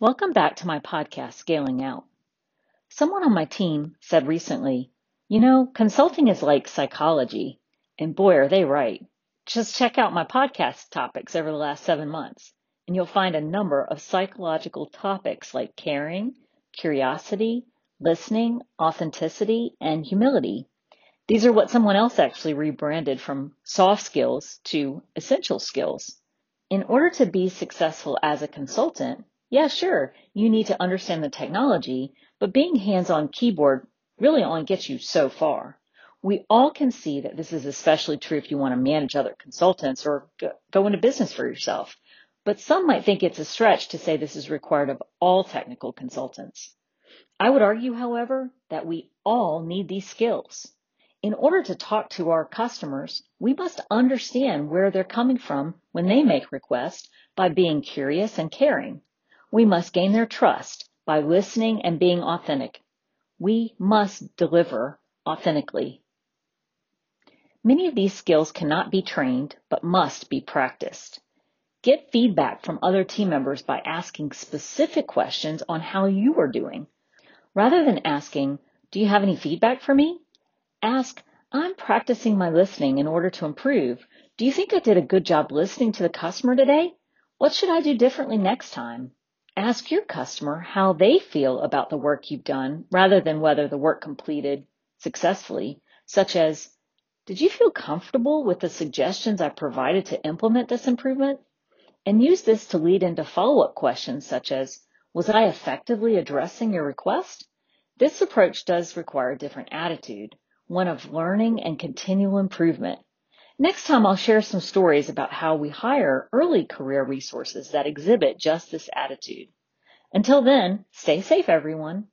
Welcome back to my podcast, Scaling Out. Someone on my team said recently, you know, consulting is like psychology. And boy, are they right. Just check out my podcast topics over the last seven months, and you'll find a number of psychological topics like caring, curiosity, listening, authenticity, and humility. These are what someone else actually rebranded from soft skills to essential skills. In order to be successful as a consultant, yeah, sure, you need to understand the technology, but being hands on keyboard really only gets you so far. We all can see that this is especially true if you want to manage other consultants or go into business for yourself. But some might think it's a stretch to say this is required of all technical consultants. I would argue, however, that we all need these skills. In order to talk to our customers, we must understand where they're coming from when they make requests by being curious and caring. We must gain their trust by listening and being authentic. We must deliver authentically. Many of these skills cannot be trained, but must be practiced. Get feedback from other team members by asking specific questions on how you are doing. Rather than asking, do you have any feedback for me? Ask, I'm practicing my listening in order to improve. Do you think I did a good job listening to the customer today? What should I do differently next time? Ask your customer how they feel about the work you've done rather than whether the work completed successfully, such as, did you feel comfortable with the suggestions I provided to implement this improvement? And use this to lead into follow-up questions such as, was I effectively addressing your request? This approach does require a different attitude, one of learning and continual improvement. Next time I'll share some stories about how we hire early career resources that exhibit just this attitude. Until then, stay safe everyone.